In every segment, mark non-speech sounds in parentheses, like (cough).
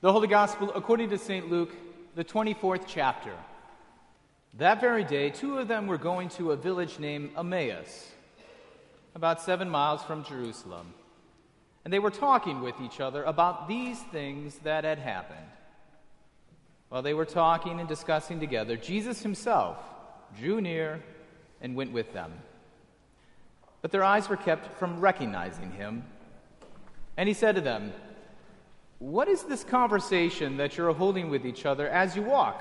The Holy Gospel according to St. Luke, the 24th chapter. That very day, two of them were going to a village named Emmaus, about seven miles from Jerusalem. And they were talking with each other about these things that had happened. While they were talking and discussing together, Jesus himself drew near and went with them. But their eyes were kept from recognizing him. And he said to them, What is this conversation that you're holding with each other as you walk?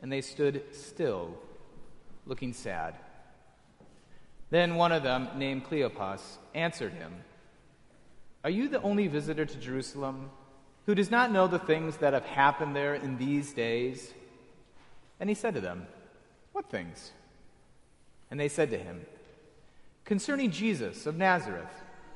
And they stood still, looking sad. Then one of them, named Cleopas, answered him, Are you the only visitor to Jerusalem who does not know the things that have happened there in these days? And he said to them, What things? And they said to him, Concerning Jesus of Nazareth,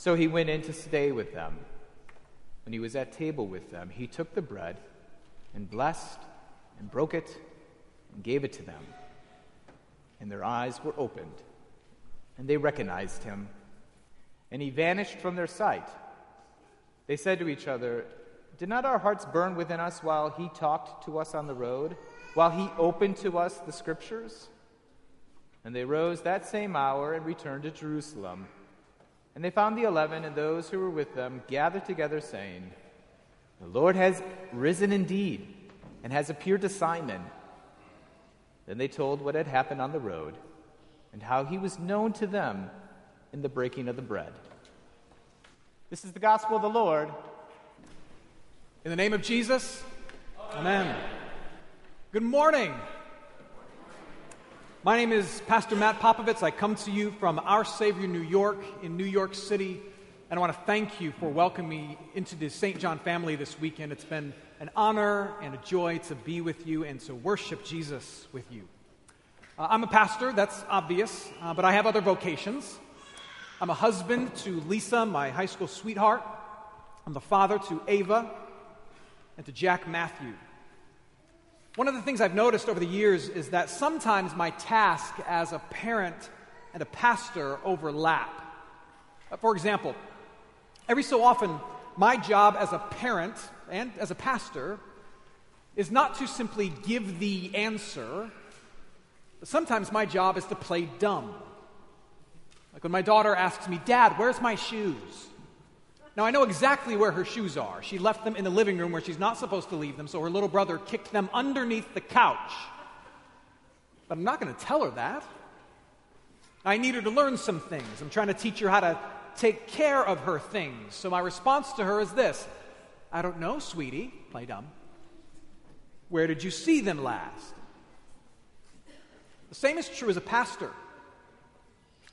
So he went in to stay with them. When he was at table with them, he took the bread and blessed and broke it and gave it to them. And their eyes were opened, and they recognized him. And he vanished from their sight. They said to each other, Did not our hearts burn within us while he talked to us on the road, while he opened to us the scriptures? And they rose that same hour and returned to Jerusalem. And they found the eleven and those who were with them gathered together, saying, The Lord has risen indeed and has appeared to Simon. Then they told what had happened on the road and how he was known to them in the breaking of the bread. This is the gospel of the Lord. In the name of Jesus, amen. amen. Good morning. My name is Pastor Matt Popovits. I come to you from Our Savior New York in New York City. And I want to thank you for welcoming me into the St. John family this weekend. It's been an honor and a joy to be with you and to worship Jesus with you. Uh, I'm a pastor, that's obvious, uh, but I have other vocations. I'm a husband to Lisa, my high school sweetheart. I'm the father to Ava and to Jack Matthew, one of the things I've noticed over the years is that sometimes my task as a parent and a pastor overlap. Uh, for example, every so often, my job as a parent and as a pastor is not to simply give the answer. Sometimes my job is to play dumb. Like when my daughter asks me, Dad, where's my shoes? Now, I know exactly where her shoes are. She left them in the living room where she's not supposed to leave them, so her little brother kicked them underneath the couch. But I'm not going to tell her that. I need her to learn some things. I'm trying to teach her how to take care of her things. So my response to her is this I don't know, sweetie. Play dumb. Where did you see them last? The same is true as a pastor.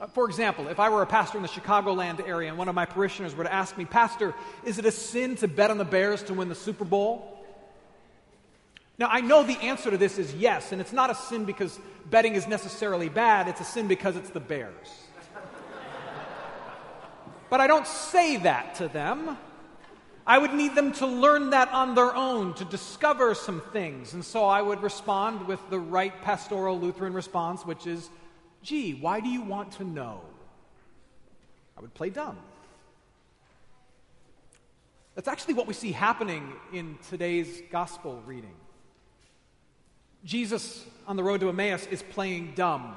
Uh, for example, if I were a pastor in the Chicagoland area and one of my parishioners were to ask me, Pastor, is it a sin to bet on the Bears to win the Super Bowl? Now, I know the answer to this is yes, and it's not a sin because betting is necessarily bad, it's a sin because it's the Bears. (laughs) but I don't say that to them. I would need them to learn that on their own, to discover some things. And so I would respond with the right pastoral Lutheran response, which is, gee, why do you want to know? I would play dumb. That's actually what we see happening in today's gospel reading. Jesus on the road to Emmaus is playing dumb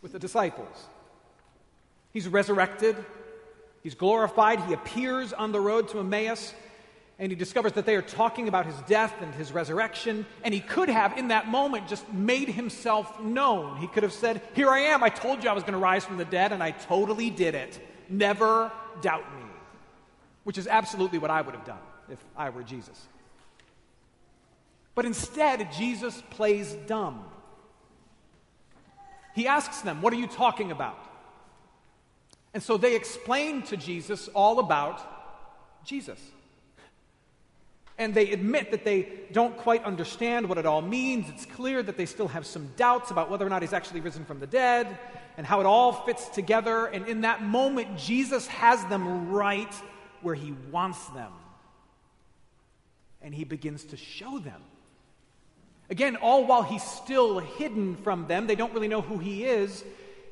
with the disciples. He's resurrected, he's glorified, he appears on the road to Emmaus, and he discovers that they are talking about his death and his resurrection. And he could have, in that moment, just made himself known. He could have said, Here I am, I told you I was going to rise from the dead, and I totally did it. Never doubt me. Which is absolutely what I would have done if I were Jesus. But instead, Jesus plays dumb. He asks them, What are you talking about? And so they explain to Jesus all about Jesus. And they admit that they don't quite understand what it all means. It's clear that they still have some doubts about whether or not he's actually risen from the dead and how it all fits together. And in that moment, Jesus has them right where he wants them. And he begins to show them. Again, all while he's still hidden from them, they don't really know who he is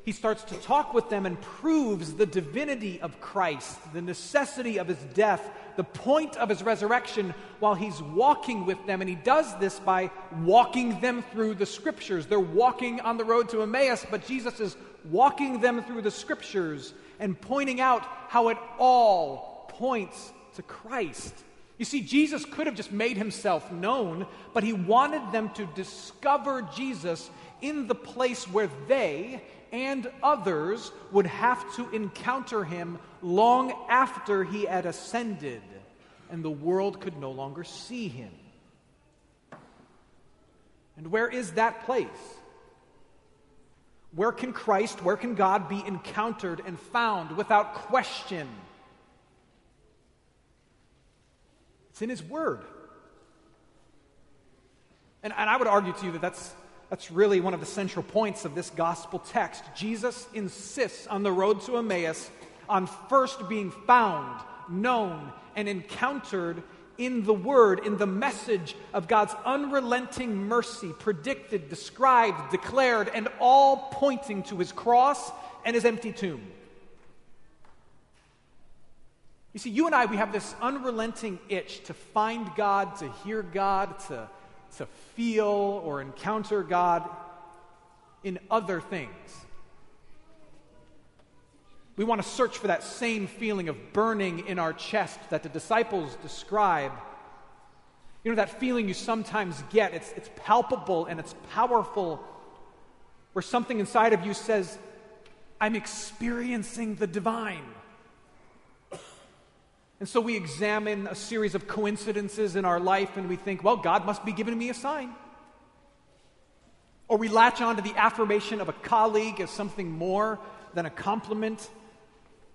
he starts to talk with them and proves the divinity of Christ, the necessity of his death, the point of his resurrection while he's walking with them. And he does this by walking them through the scriptures. They're walking on the road to Emmaus, but Jesus is walking them through the scriptures and pointing out how it all points to Christ. You see, Jesus could have just made himself known, but he wanted them to discover Jesus in the place where they and others would have to encounter him long after he had ascended, and the world could no longer see him. And where is that place? Where can Christ, where can God be encountered and found without question? It's in His Word. And, and I would argue to you that that's that's really one of the central points of this gospel text. Jesus insists on the road to Emmaus on first being found, known, and encountered in the word, in the message of God's unrelenting mercy, predicted, described, declared, and all pointing to his cross and his empty tomb. You see, you and I, we have this unrelenting itch to find God, to hear God, to to feel or encounter God in other things. We want to search for that same feeling of burning in our chest that the disciples describe. You know, that feeling you sometimes get, it's, it's palpable and it's powerful, where something inside of you says, I'm experiencing the divine. And so we examine a series of coincidences in our life and we think, well, God must be giving me a sign. Or we latch on to the affirmation of a colleague as something more than a compliment,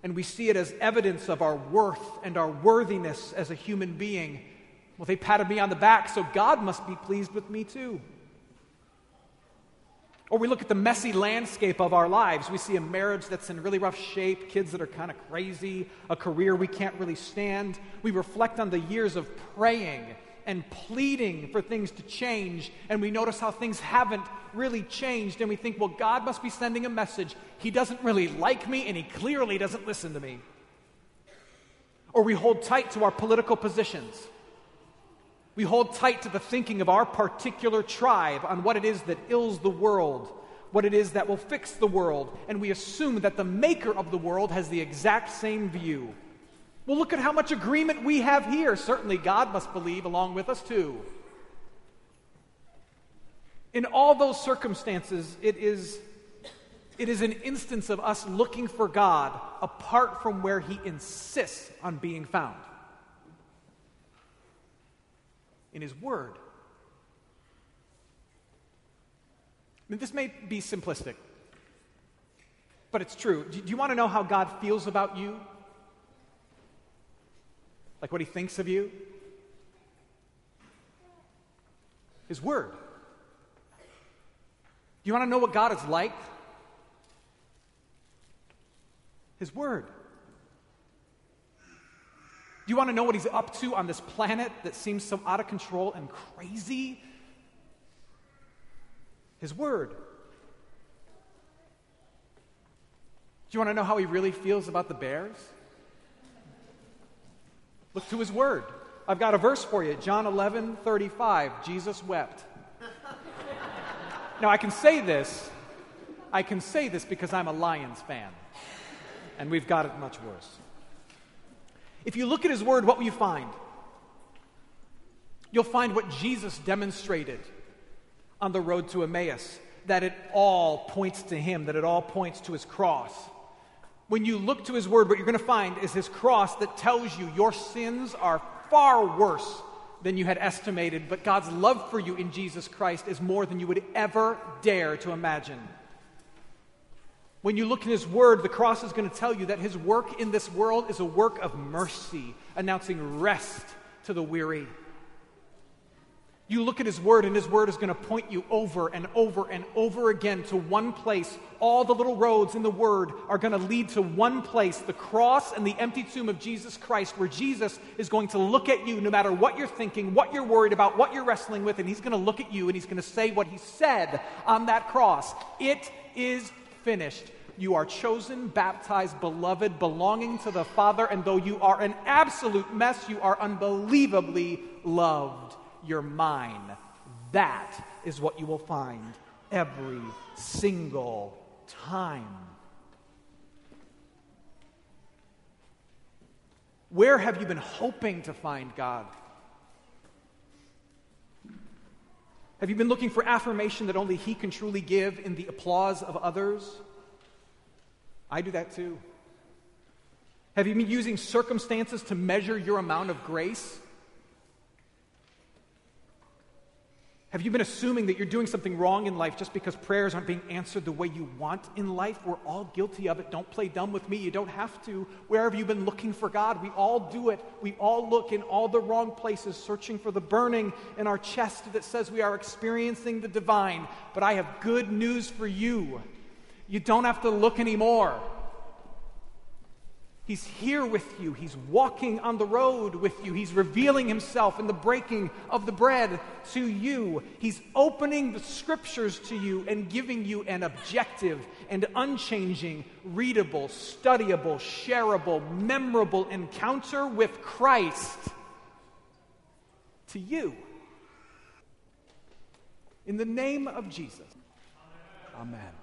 and we see it as evidence of our worth and our worthiness as a human being. Well, they patted me on the back, so God must be pleased with me too. Or we look at the messy landscape of our lives. We see a marriage that's in really rough shape, kids that are kind of crazy, a career we can't really stand. We reflect on the years of praying and pleading for things to change, and we notice how things haven't really changed, and we think, well, God must be sending a message. He doesn't really like me, and He clearly doesn't listen to me. Or we hold tight to our political positions. We hold tight to the thinking of our particular tribe on what it is that ills the world, what it is that will fix the world, and we assume that the maker of the world has the exact same view. Well, look at how much agreement we have here. Certainly, God must believe along with us, too. In all those circumstances, it is, it is an instance of us looking for God apart from where He insists on being found in His Word. I mean, this may be simplistic, but it's true. Do, do you want to know how God feels about you? Like what He thinks of you? His Word. Do you want to know what God is like? His Word. You want to know what he's up to on this planet that seems so out of control and crazy? His Word. Do you want to know how he really feels about the bears? Look to his Word. I've got a verse for you John 11, 35. Jesus wept. now, I can say this. I can say this because I'm a Lions fan. And we've got it much worse. If you look at his word, what will you find? You'll find what Jesus demonstrated on the road to Emmaus that it all points to him, that it all points to his cross. When you look to his word, what you're going to find is his cross that tells you your sins are far worse than you had estimated, but God's love for you in Jesus Christ is more than you would ever dare to imagine. When you look in His Word, the cross is going to tell you that His work in this world is a work of mercy, announcing rest to the weary. You look at His Word, and His Word is going to point you over and over and over again to one place. All the little roads in the Word are going to lead to one place the cross and the empty tomb of Jesus Christ, where Jesus is going to look at you no matter what you're thinking, what you're worried about, what you're wrestling with, and He's going to look at you and He's going to say what He said on that cross It is finished. You are chosen, baptized, beloved, belonging to the Father, and though you are an absolute mess, you are unbelievably loved. You're mine. That is what you will find every single time. Where have you been hoping to find God? Have you been looking for affirmation that only He can truly give in the applause of others? I do that too. Have you been using circumstances to measure your amount of grace? Have you been assuming that you're doing something wrong in life just because prayers aren't being answered the way you want in life? We're all guilty of it. Don't play dumb with me. You don't have to. Where have you been looking for God? We all do it. We all look in all the wrong places, searching for the burning in our chest that says we are experiencing the divine. But I have good news for you. You don't have to look anymore. He's here with you. He's walking on the road with you. He's revealing himself in the breaking of the bread to you. He's opening the scriptures to you and giving you an objective and unchanging, readable, studyable, shareable, memorable encounter with Christ to you. In the name of Jesus. Amen.